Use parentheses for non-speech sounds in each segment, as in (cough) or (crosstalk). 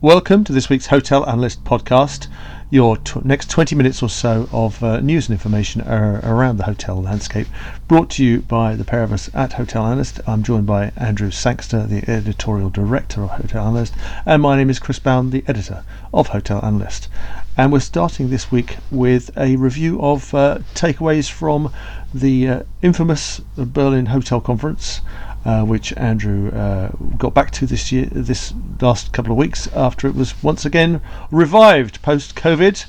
Welcome to this week's Hotel Analyst podcast, your next 20 minutes or so of uh, news and information uh, around the hotel landscape, brought to you by the pair of us at Hotel Analyst. I'm joined by Andrew Sangster, the editorial director of Hotel Analyst, and my name is Chris Bound, the editor of Hotel Analyst. And we're starting this week with a review of uh, takeaways from the uh, infamous Berlin Hotel Conference uh, which Andrew uh, got back to this year, this last couple of weeks after it was once again revived post COVID,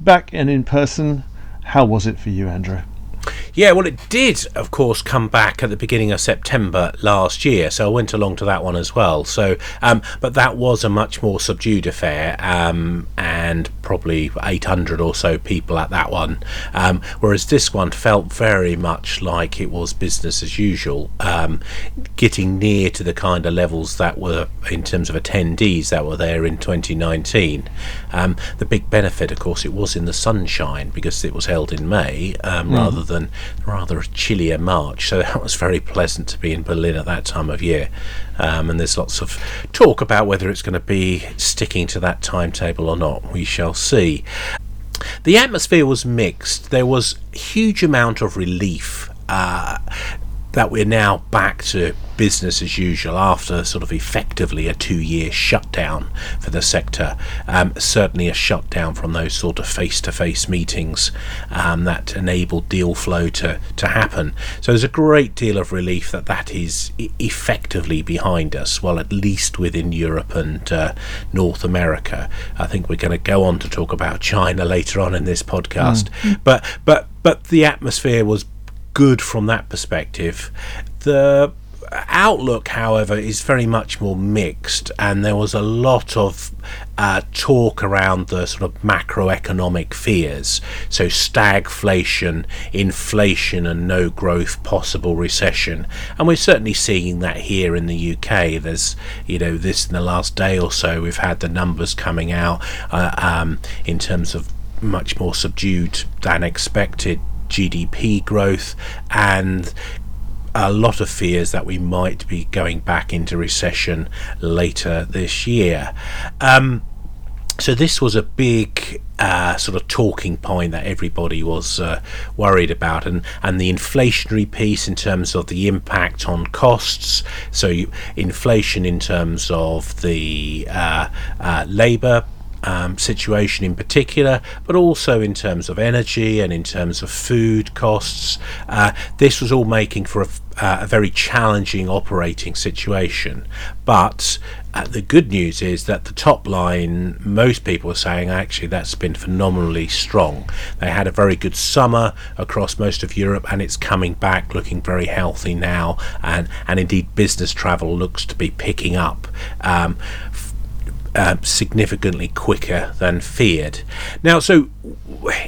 back and in person. How was it for you, Andrew? Yeah, well, it did, of course, come back at the beginning of September last year, so I went along to that one as well. So, um, but that was a much more subdued affair, um, and probably 800 or so people at that one. Um, whereas this one felt very much like it was business as usual, um, getting near to the kind of levels that were in terms of attendees that were there in 2019. Um, the big benefit, of course, it was in the sunshine because it was held in May mm. rather than rather a chillier March. So that was very pleasant to be in Berlin at that time of year. Um, and there's lots of talk about whether it's going to be sticking to that timetable or not. We shall see. The atmosphere was mixed. There was a huge amount of relief. Uh, that we're now back to business as usual after sort of effectively a two year shutdown for the sector. Um, certainly a shutdown from those sort of face to face meetings um, that enabled deal flow to, to happen. So there's a great deal of relief that that is effectively behind us, well, at least within Europe and uh, North America. I think we're going to go on to talk about China later on in this podcast. Mm. But, but, but the atmosphere was good from that perspective. The outlook, however, is very much more mixed, and there was a lot of uh, talk around the sort of macroeconomic fears. So, stagflation, inflation, and no growth, possible recession. And we're certainly seeing that here in the UK. There's, you know, this in the last day or so, we've had the numbers coming out uh, um, in terms of much more subdued than expected GDP growth and a lot of fears that we might be going back into recession later this year. Um, so this was a big uh, sort of talking point that everybody was uh, worried about, and and the inflationary piece in terms of the impact on costs. So you, inflation in terms of the uh, uh labour um, situation in particular, but also in terms of energy and in terms of food costs. Uh, this was all making for a, uh, a very challenging operating situation. But uh, the good news is that the top line, most people are saying actually that's been phenomenally strong. They had a very good summer across most of Europe and it's coming back looking very healthy now. And, and indeed, business travel looks to be picking up. Um, uh, significantly quicker than feared. Now, so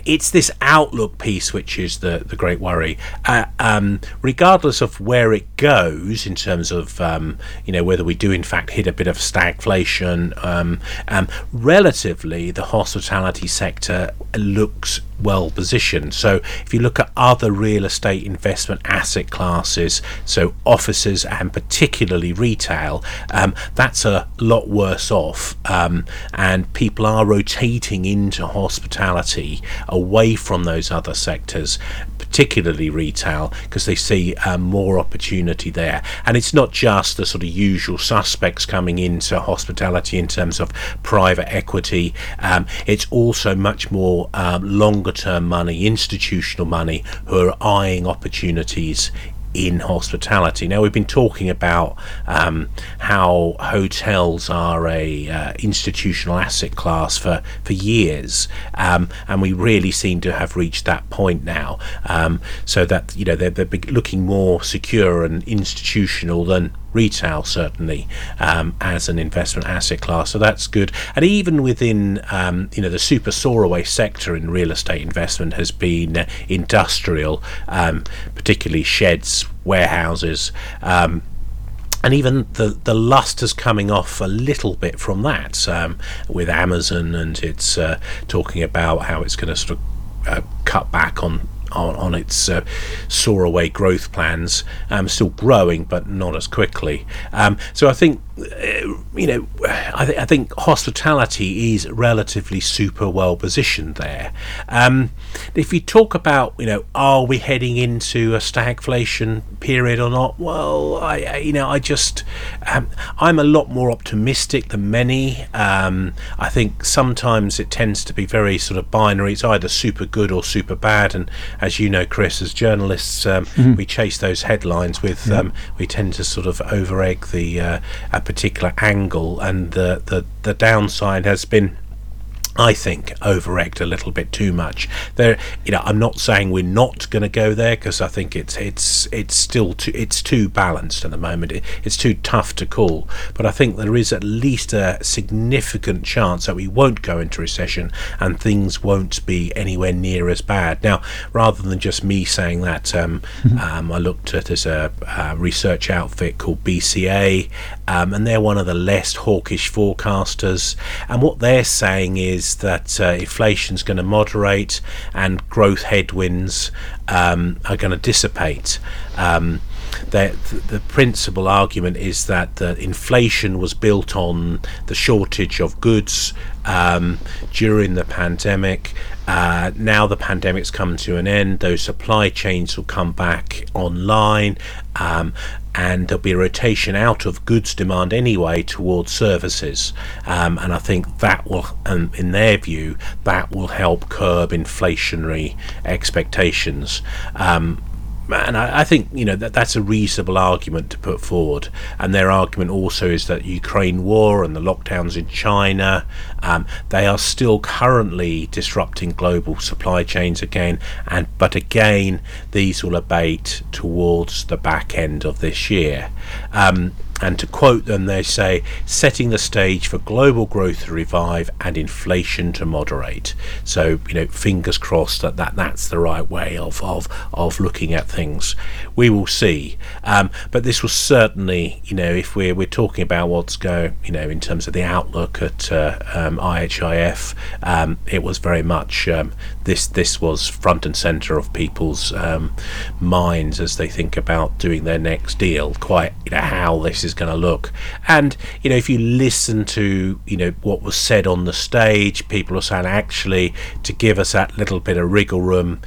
it's this outlook piece which is the, the great worry. Uh, um, regardless of where it goes in terms of um, you know whether we do in fact hit a bit of stagflation, um, um relatively the hospitality sector looks well positioned. So if you look at other real estate investment asset classes, so offices and particularly retail, um, that's a lot worse off, um, and people are rotating into hospitality away from those other sectors, particularly retail, because they see um, more opportunity there. And it's not just the sort of usual suspects coming into hospitality in terms of private equity. Um, it's also much more um, longer term money, institutional money, who are eyeing opportunities in hospitality. Now we've been talking about um, how hotels are a uh, institutional asset class for for years, um, and we really seem to have reached that point now. Um, so that you know they're, they're looking more secure and institutional than retail certainly um, as an investment asset class. So that's good. And even within um, you know the super soaraway sector in real estate investment has been uh, industrial, um, particularly sheds, warehouses. Um, and even the the lust is coming off a little bit from that um, with Amazon, and it's uh, talking about how it's going to sort of uh, cut back on on, on its uh, soar away growth plans, um, still growing but not as quickly. Um, so I think you know, I, th- I, think hospitality is relatively super well positioned there. Um, if you talk about, you know, are we heading into a stagflation period or not? Well, I, I you know, I just, um, I'm a lot more optimistic than many. Um, I think sometimes it tends to be very sort of binary. It's either super good or super bad. And as you know, Chris, as journalists, um, mm-hmm. we chase those headlines with, yeah. Um, we tend to sort of over egg the uh, a particular angle, and the, the, the downside has been I think over-egged a little bit too much. There, you know, I'm not saying we're not going to go there because I think it's it's it's still too it's too balanced at the moment. It, it's too tough to call, but I think there is at least a significant chance that we won't go into recession and things won't be anywhere near as bad. Now, rather than just me saying that, um, mm-hmm. um, I looked at there's a, a, research outfit called BCA, um, and they're one of the less hawkish forecasters, and what they're saying is that uh, inflation is going to moderate and growth headwinds um, are going to dissipate. Um, the, the principal argument is that the inflation was built on the shortage of goods um, during the pandemic. Uh, now the pandemic's come to an end, those supply chains will come back online, um, and there'll be a rotation out of goods demand anyway towards services. Um, and I think that will, um, in their view, that will help curb inflationary expectations. Um, and I, I, think you know that that's a reasonable argument to put forward. And their argument also is that Ukraine war and the lockdowns in China, um, they are still currently disrupting global supply chains again. And but again, these will abate towards the back end of this year. Um, and to quote them, they say, setting the stage for global growth to revive and inflation to moderate. So, you know, fingers crossed that, that that's the right way of, of, of looking at things. We will see. Um, but this was certainly, you know, if we're, we're talking about what's going, you know, in terms of the outlook at uh, um, IHIF, um, it was very much um, this, this was front and centre of people's um, minds as they think about doing their next deal, quite, you know, how this is is going to look. And you know, if you listen to you know what was said on the stage, people are saying actually to give us that little bit of wriggle room.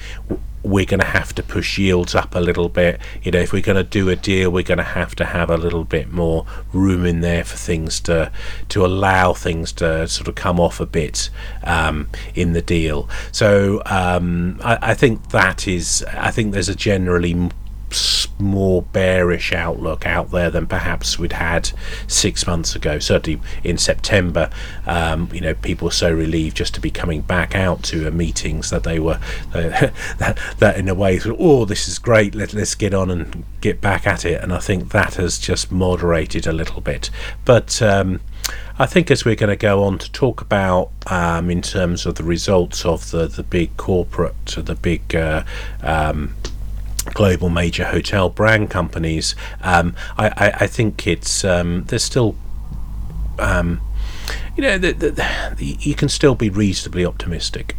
We're going to have to push yields up a little bit. You know, if we're going to do a deal, we're going to have to have a little bit more room in there for things to to allow things to sort of come off a bit um, in the deal. So um, I, I think that is. I think there's a generally more bearish outlook out there than perhaps we'd had six months ago. Certainly in September, um, you know, people were so relieved just to be coming back out to uh, meetings that they were uh, (laughs) that, that in a way, oh, this is great. Let, let's get on and get back at it. And I think that has just moderated a little bit, but. Um, I think as we're going to go on to talk about um, in terms of the results of the, the big corporate, the big uh, um, global major hotel brand companies, um, I, I, I, think it's um, there's still. Um, you know, the, the, the, you can still be reasonably optimistic.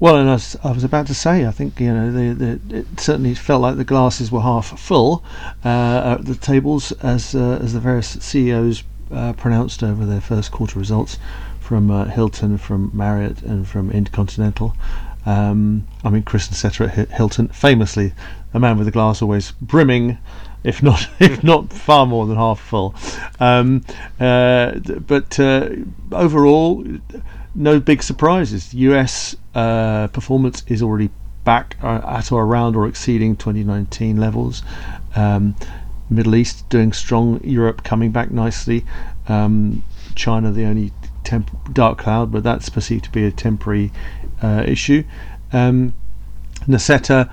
Well, and as I was about to say, I think you know, the, it certainly felt like the glasses were half full uh, at the tables as uh, as the various CEOs uh, pronounced over their first quarter results from uh, Hilton, from Marriott, and from Intercontinental. Um, I mean, Chris Nassetta at Hilton, famously a man with a glass always brimming, if not (laughs) if not far more than half full. Um, uh, but uh, overall, no big surprises. U.S. Uh, performance is already back uh, at or around or exceeding 2019 levels. Um, Middle East doing strong. Europe coming back nicely. Um, China the only temp- dark cloud, but that's perceived to be a temporary uh, issue. Um, Nassetta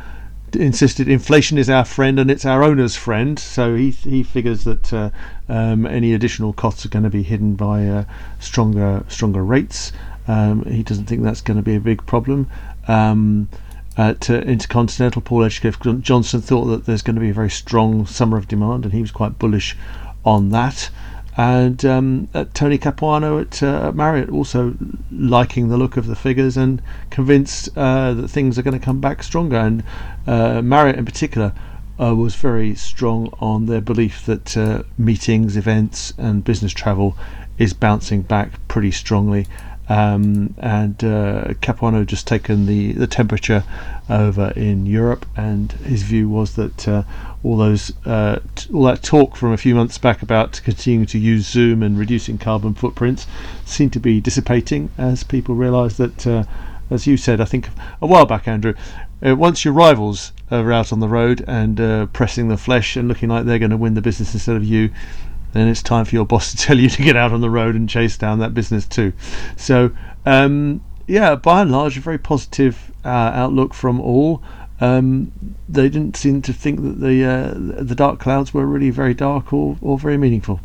insisted inflation is our friend and it's our owner's friend. So he he figures that uh, um, any additional costs are going to be hidden by uh, stronger stronger rates. Um, he doesn't think that's going to be a big problem. Um, at uh, Intercontinental, Paul Edgecliffe Johnson thought that there's going to be a very strong summer of demand, and he was quite bullish on that and um, Tony Capuano at uh, Marriott also liking the look of the figures and convinced uh, that things are going to come back stronger. And uh, Marriott in particular uh, was very strong on their belief that uh, meetings, events, and business travel is bouncing back pretty strongly. Um, and uh, Capuano just taken the, the temperature over in Europe, and his view was that uh, all those uh, t- all that talk from a few months back about continuing to use Zoom and reducing carbon footprints seemed to be dissipating as people realised that, uh, as you said, I think a while back, Andrew, uh, once your rivals are out on the road and uh, pressing the flesh and looking like they're going to win the business instead of you, then it's time for your boss to (laughs) tell you to get out on the road and chase down that business too. So, um, yeah, by and large, a very positive uh, outlook from all. Um, they didn't seem to think that the uh, the dark clouds were really very dark or, or very meaningful.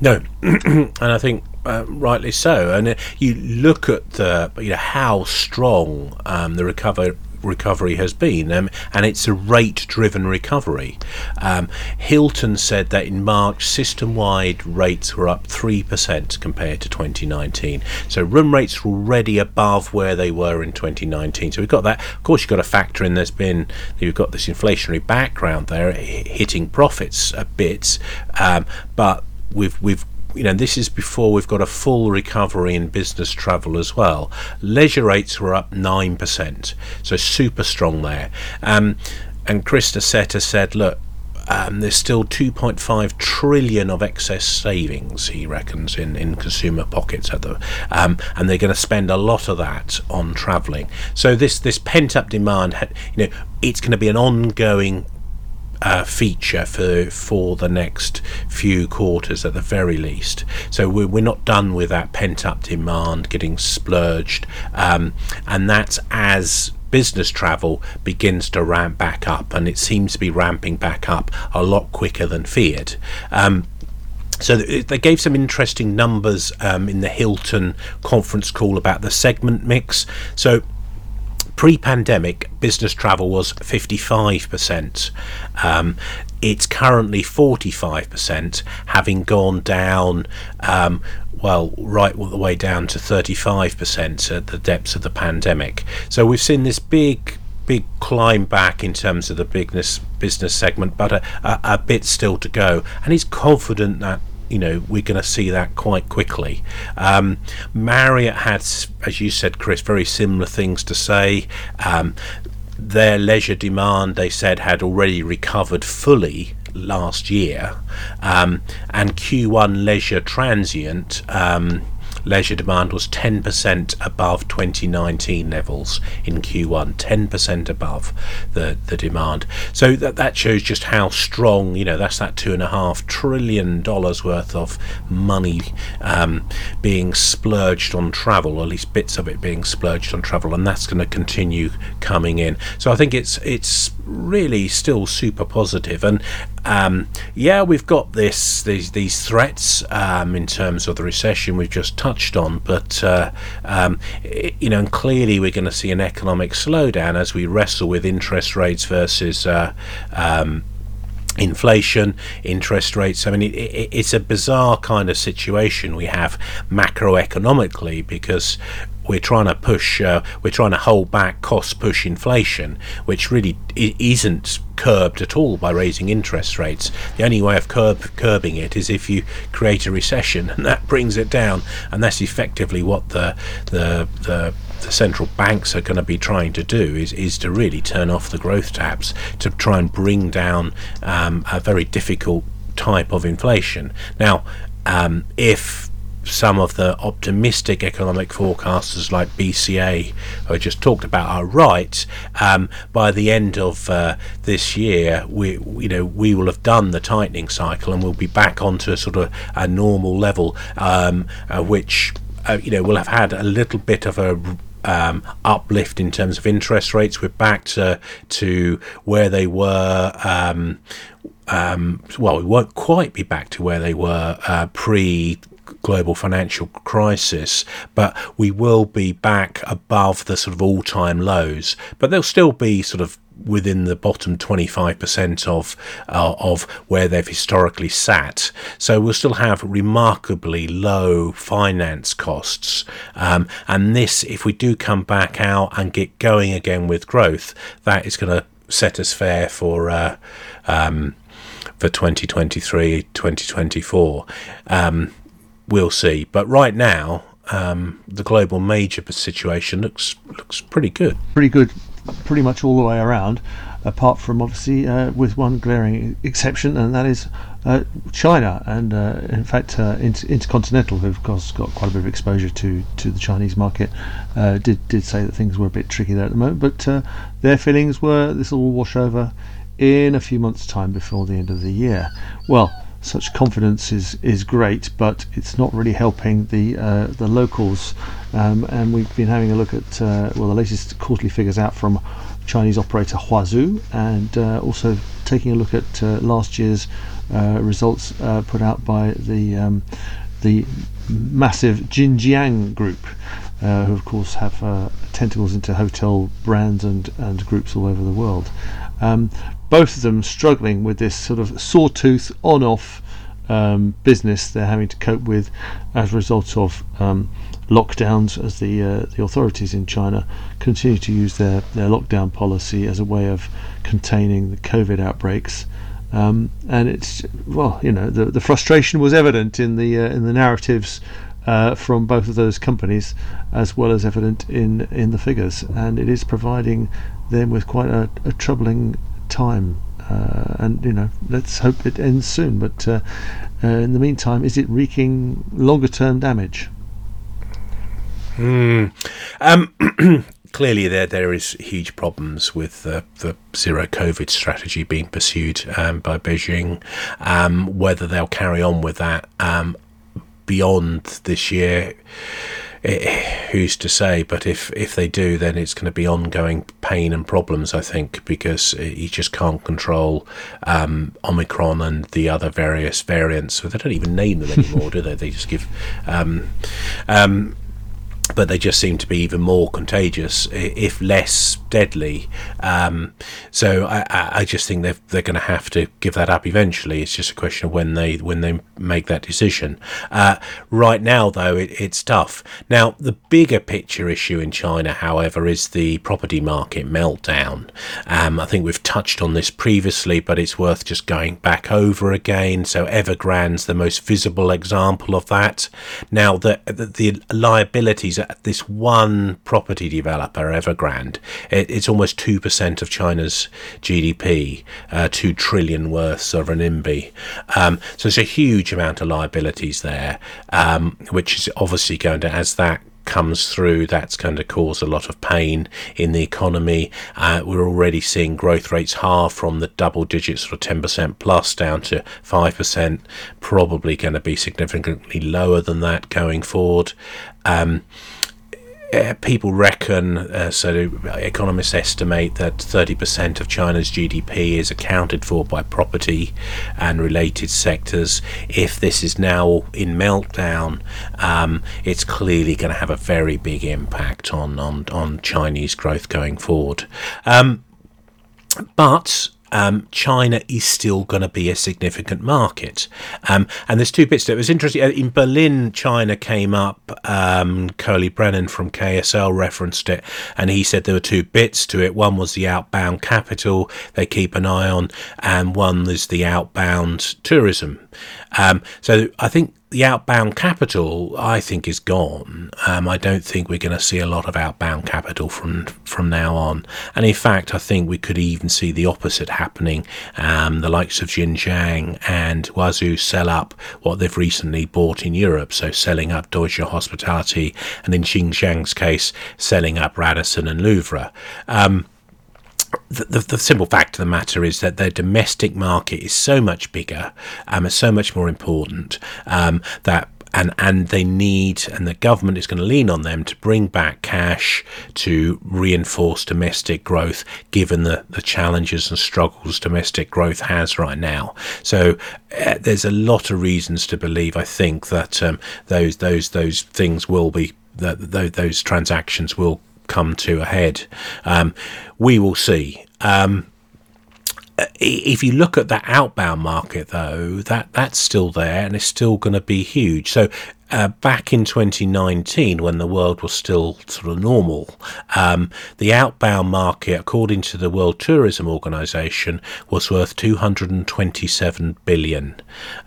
No, (clears throat) and I think uh, rightly so. And uh, you look at the you know how strong um, the recovery recovery has been, um, and it's a rate driven recovery. Um, Hilton said that in March, system wide rates were up 3% compared to 2019. So room rates were already above where they were in 2019. So we've got that. Of course, you've got to factor in there's been, you've got this inflationary background there hitting profits a bit, um, but we've, we've you know, this is before we've got a full recovery in business travel as well. Leisure rates were up 9%, so super strong there. Um, and Chris Nassetta said, look, um, there's still 2.5 trillion of excess savings, he reckons, in, in consumer pockets at the, um, and they're going to spend a lot of that on travelling. So this this pent up demand, you know, it's going to be an ongoing uh, feature for for the next few quarters at the very least. So we're, we're not done with that pent up demand getting splurged, um, and that's as business travel begins to ramp back up, and it seems to be ramping back up a lot quicker than feared. Um, so they gave some interesting numbers um, in the Hilton conference call about the segment mix. So Pre pandemic, business travel was 55%. Um, it's currently 45%, having gone down, um, well, right all the way down to 35% at the depths of the pandemic. So we've seen this big big climb back in terms of the business business segment, but a, a, a, bit still to go. And he's confident that you know we're going to see that quite quickly. Um, Marriott had, as you said, Chris, very similar things to say. Um, their leisure demand, they said, had already recovered fully last year, um, and Q1 leisure transient um, leisure demand was 10% above 2019 levels in Q1, 10% above the, the demand. So that, that shows just how strong, you know, that's that $2.5 trillion worth of money um, being splurged on travel, or at least bits of it being splurged on travel, and that's going to continue coming in. So I think it's it's really still super positive and um, yeah, we've got this these these threats um, in terms of the recession we've just touched on, but uh, um, you know, and clearly we're going to see an economic slowdown as we wrestle with interest rates versus. Uh, um, inflation, interest rates. I mean, it, it, it's a bizarre kind of situation we have macroeconomically because we're trying to push, uh, we're trying to hold back cost push inflation, which really isn't curbed at all by raising interest rates. The only way of curb, curbing it is if you create a recession, (laughs) and that brings it down. And that's effectively what the the the the central banks are going to be trying to do is, is to really turn off the growth taps to try and bring down um, a very difficult type of inflation. Now, um, if some of the optimistic economic forecasters like BCA, who I just talked about, are right. Um, by the end of uh, this year, we you know we will have done the tightening cycle and we'll be back onto a sort of a normal level, um, uh, which uh, you know will have had a little bit of a um, uplift in terms of interest rates. We're back to to where they were. Um, um, well, we won't quite be back to where they were uh, pre global financial crisis, but we will be back above the sort of all time lows. But they'll still be sort of within the bottom 25% of uh, of where they've historically sat. So we'll still have remarkably low finance costs. Um, and this, if we do come back out and get going again with growth, that is going to set us fair for uh, um, for 2023, 2024. Um, we'll see. But right now, um, the global major situation looks looks pretty good. Pretty good, pretty much all the way around. Apart from obviously uh, with one glaring exception, and that is uh, China, and uh, in fact, uh, Intercontinental, who of course got quite a bit of exposure to, to the Chinese market, uh, did did say that things were a bit tricky there at the moment. But uh, their feelings were this will wash over in a few months' time before the end of the year. Well, such confidence is, is great, but it's not really helping the uh, the locals. Um, and we've been having a look at uh, well the latest quarterly figures out from Chinese operator Huazhu, and uh, also taking a look at uh, last year's uh, results uh, put out by the um, the massive Jinjiang Group. who of course have tentacles into hotel brands and, and groups all over the world. Um, both of them struggling with this sort of sawtooth on off um, business they're having to cope with as a result of um, lockdowns as the uh, the authorities in China continue to use their, their lockdown policy as a way of containing the COVID outbreaks. Um, and it's well, you know, the the frustration was evident in the uh, in the narratives uh, from both of those companies, as well as evident in in the figures, and it is providing them with quite a, a troubling time. Uh, and you know, let's hope it ends soon. But uh, uh, in the meantime, is it wreaking longer term damage? Hmm. Um, (clears throat) clearly, there there is huge problems with the, the zero COVID strategy being pursued um, by Beijing. Um, whether they'll carry on with that um, beyond this year it, who's to say? But if if they do, then it's going to be ongoing pain and problems. I think because you just can't control um, Omicron and the other various variants. So they don't even name them anymore, do they? They just give. Um, um, but they just seem to be even more contagious, if less deadly. Um, so I, I, just think they're they're going to have to give that up eventually. It's just a question of when they when they make that decision. Uh, right now, though, it, it's tough. Now, the bigger picture issue in China, however, is the property market meltdown. Um, I think we've touched on this previously, but it's worth just going back over again. So Evergrande's the most visible example of that. Now, the the, the liabilities at this one property developer, Evergrande, it, it's almost 2% of China's GDP, uh, 2 trillion worth of renminbi. Um, so it's a huge amount of liabilities there, um, which is obviously going to, as that comes through, that's going to cause a lot of pain in the economy. Uh, we're already seeing growth rates halve from the double digits, sort of 10% plus down to 5%, probably going to be significantly lower than that going forward. Um, uh, people reckon, uh, so economists estimate that 30% of China's GDP is accounted for by property and related sectors. If this is now in meltdown, um, it's clearly going to have a very big impact on, on, on Chinese growth going forward. Um, but um, China is still going to be a significant market. Um, and there's two bits to it. It was interesting. Uh, in Berlin, China came up. Um, Coley Brennan from KSL referenced it, and he said there were two bits to it. One was the outbound capital they keep an eye on, and one is the outbound tourism. Um, so I think the outbound capital, I think, is gone. Um, I don't think we're going to see a lot of outbound capital from from now on. And in fact, I think we could even see the opposite happening. Um, the likes of Jinjiang and Huazhu sell up what they've recently bought in Europe, so selling up Deutsche Hospitality, and in Jinjiang's case, selling up Radisson and Louvre. Um, the, the, the, simple fact of the matter is that their domestic market is so much bigger, um, it's so much more important um, that and and they need and the government is going to lean on them to bring back cash to reinforce domestic growth given the, the challenges and struggles domestic growth has right now. So uh, there's a lot of reasons to believe I think that um, those those those things will be that those transactions will come to a head. Um, we will see. Um, if you look at that outbound market, though, that that's still there and it's still going to be huge. So uh, back in 2019, when the world was still sort of normal, um, the outbound market, according to the World Tourism Organization, was worth 227 billion.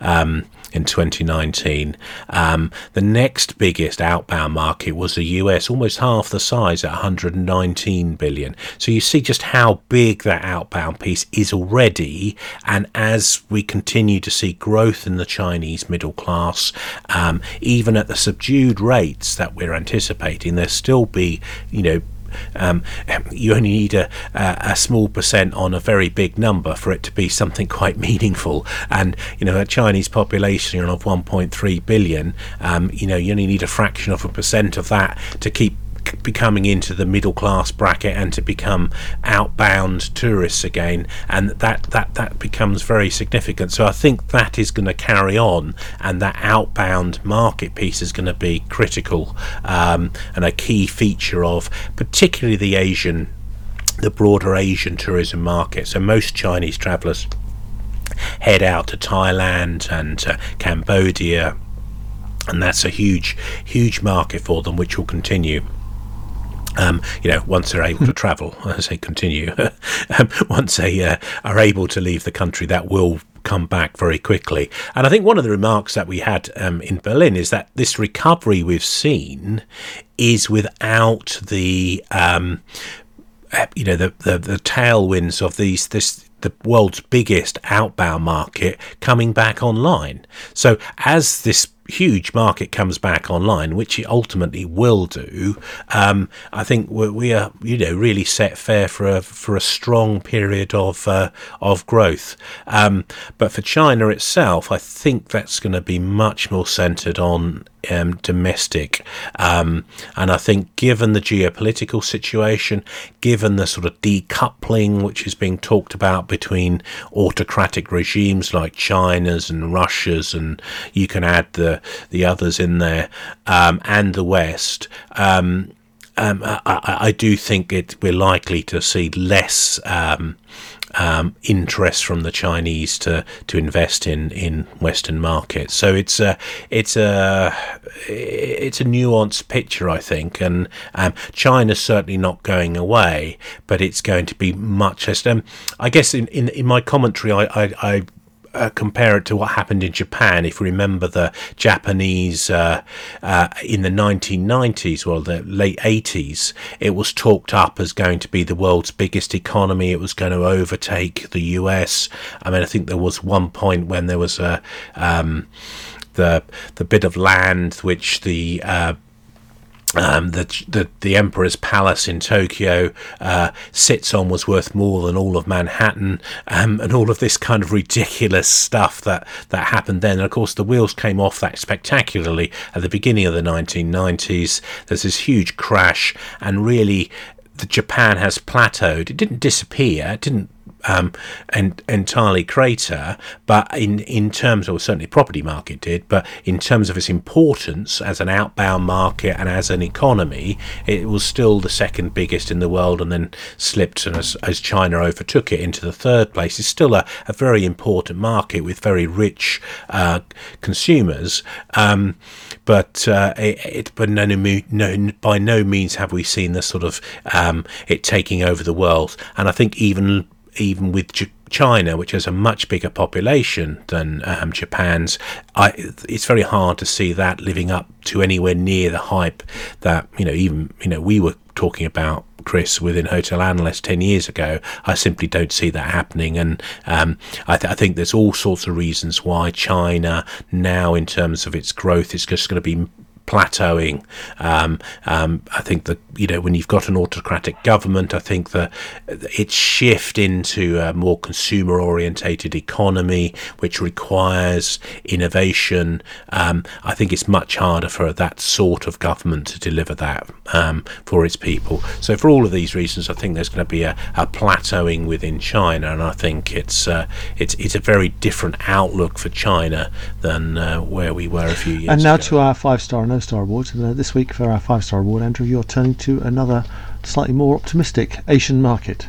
Um, in 2019. Um, the next biggest outbound market was the US, almost half the size at 119 billion. So you see just how big that outbound piece is already. And as we continue to see growth in the Chinese middle class, um, even at the subdued rates that we're anticipating, there still be, you know, um, you only need a, a, small percent on a very big number for it to be something (laughs) quite meaningful. And you know, a Chinese population of 1.3 billion, um, you know, you only need a fraction of a percent of that to keep becoming into the middle class bracket and to become outbound tourists again and that that that becomes very significant. So i think that is going to carry on and that outbound market piece is going to be critical um, and a key feature of particularly the asian the broader asian tourism market. So most chinese travelers head out to thailand and cambodia and that's a huge huge market for them which will continue um, you know, once they're able to travel, (laughs) as they continue, (laughs) um, once they uh, are able to leave the country, that will come back very quickly. And I think one of the remarks that we had um, in Berlin is that this recovery we've seen is without the, um, uh, you know, the, the, the tailwinds of these this the world's biggest outbound market coming back online. So as this huge market comes back online, which it ultimately will do, um, I think we're, we are, you know, really set fair for a for a strong period of uh, of growth. Um, but for China itself, I think that's going to be much more centred on um, domestic. Um, and I think, given the geopolitical situation, given the sort of decoupling which is being talked about between autocratic regimes like China's and Russia's, and you can add the the others in there, um, and the West. Um, um, I, I, do think it, we're likely to see less um, um, interest from the Chinese to to invest in in Western markets. So it's a it's a it's a nuanced picture, I think, and um, China's certainly not going away, but it's going to be much less. I guess in, in, in my commentary, I, I, I uh, compare it to what happened in Japan. If you remember the Japanese uh, uh, in the 1990s, well, the late 80s, it was talked up as going to be the world's biggest economy. It was going to overtake the US. I mean, I think there was one point when there was a um, the the bit of land which the uh, um, the, the the emperor's palace in Tokyo uh, sits on was worth more than all of Manhattan, um, and all of this kind of ridiculous stuff that that happened then. And of course, the wheels came off that spectacularly at the beginning of the 1990s. There's this huge crash, and really, Japan has plateaued. It didn't disappear. It didn't um, and entirely crater, but in, in terms of certainly property market did, but in terms of its importance as an outbound market and as an economy, it was still the second biggest in the world, and then slipped as, as China overtook it into the third place. It's still a, a very important market with very rich uh, consumers. Um, but uh, it, it, but no, no, by no means have we seen the sort of um, it taking over the world. And I think even even with J- China, which has a much bigger population than um, Japan's, I, it's very hard to see that living up to anywhere near the hype that you know even you know we were talking about Chris within Hotel Analyst 10 years ago. I simply don't see that happening. And um, I, th- I, think there's all sorts of reasons why China now, in terms of its growth, is just going to be plateauing. Um, um, I think that you know when you've got an autocratic government, I think that its shift into a more consumer orientated economy, which requires innovation, um, I think it's much harder for that sort of government to deliver that um, for its people. So for all of these reasons, I think there's going to be a, a plateauing within China, and I think it's uh, it's it's a very different outlook for China than uh, where we were a few years. Ago. And now ago. to our five star Star Awards. And uh, this week, for our five star award, Andrew, you're turning to another slightly more optimistic Asian market.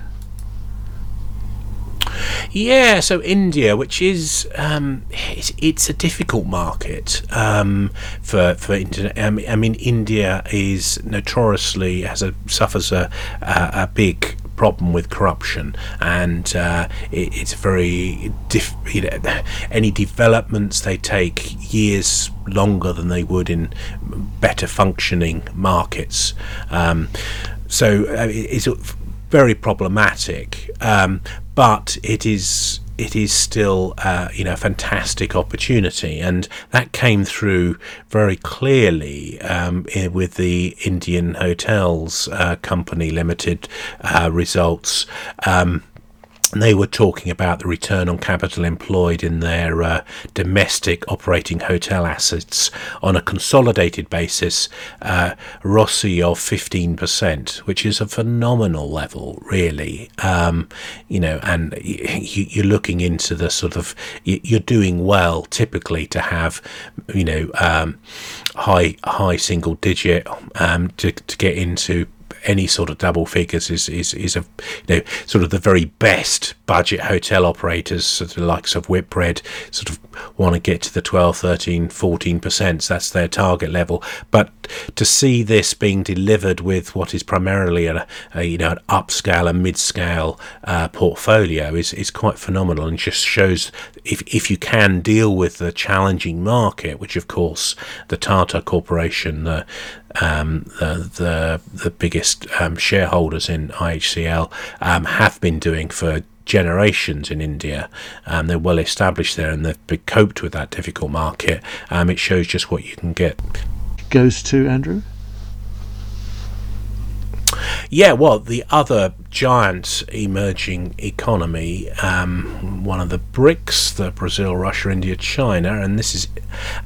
Yeah, so India, which is um, it's, it's, a difficult market um, for for internet. I mean, I mean, India is notoriously has a suffers a a, a big problem with corruption, and uh, it, it's very diff- you know, any developments they take years longer than they would in better functioning markets. Um, so uh, it's very problematic, um, but it is it is still uh, you know a fantastic opportunity, and that came through very clearly um, with the Indian Hotels uh, Company Limited uh, results. Um, they were talking about the return on capital employed in their uh, domestic operating hotel assets on a consolidated basis, uh, of 15%, which is a phenomenal level, really. Um, you know, and you, are looking into the sort of, you're doing well typically to have, you know, um, high high single digit um, to, to get into any sort of double figures is is is a you know sort of the very best budget hotel operators, sort of the likes of Whitbread, sort of want to get to the 12, 13, 14 percent. That's their target level. But to see this being delivered with what is primarily a, a you know an upscale and mid-scale uh, portfolio is is quite phenomenal and just shows if if you can deal with the challenging market, which of course the Tata Corporation, the um, the, the, the biggest um, shareholders in IHCL um, have been doing for generations in India. Um, they're well established there and they've coped with that difficult market. Um, it shows just what you can get. Goes to Andrew. Yeah, well, the other giant emerging economy, um, one of the BRICS, the Brazil, Russia, India, China, and this is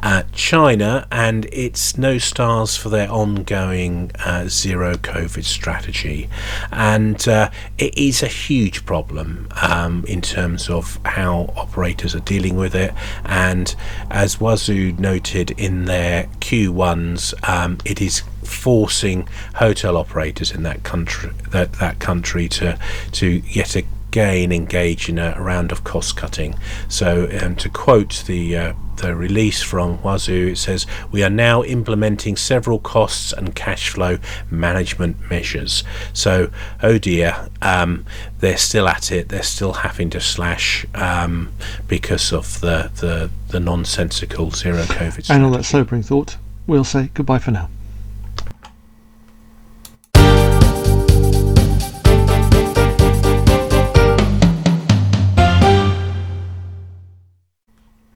uh, China, and it's no stars for their ongoing uh, zero COVID strategy. And uh, it is a huge problem um, in terms of how operators are dealing with it. And as Huazhu noted in their Q1s, um, it is forcing hotel operators in that country that that country to to yet again engage in a round of cost cutting. So, um, to quote the uh, the release from Huazhu, it says, We are now implementing several costs and cash flow management measures. So, oh dear, um, they're still at it. They're still having to slash um, because of the, the, the nonsensical zero COVID. And on that sobering thought, we'll say goodbye for now.